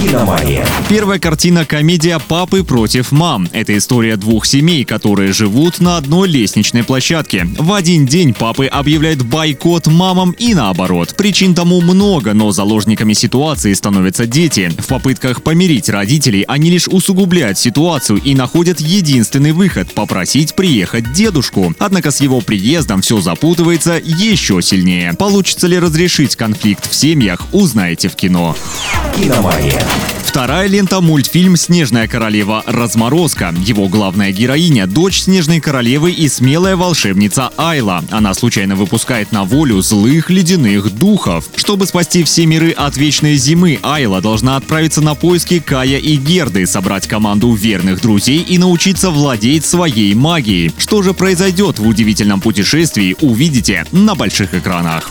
«Киномания». Первая картина – комедия «Папы против мам». Это история двух семей, которые живут на одной лестничной площадке. В один день папы объявляют бойкот мамам и наоборот. Причин тому много, но заложниками ситуации становятся дети. В попытках помирить родителей они лишь усугубляют ситуацию и находят единственный выход – попросить приехать дедушку. Однако с его приездом все запутывается еще сильнее. Получится ли разрешить конфликт в семьях, узнаете в кино. «Киномания». Вторая лента – мультфильм «Снежная королева. Разморозка». Его главная героиня – дочь Снежной королевы и смелая волшебница Айла. Она случайно выпускает на волю злых ледяных духов. Чтобы спасти все миры от вечной зимы, Айла должна отправиться на поиски Кая и Герды, собрать команду верных друзей и научиться владеть своей магией. Что же произойдет в удивительном путешествии, увидите на больших экранах.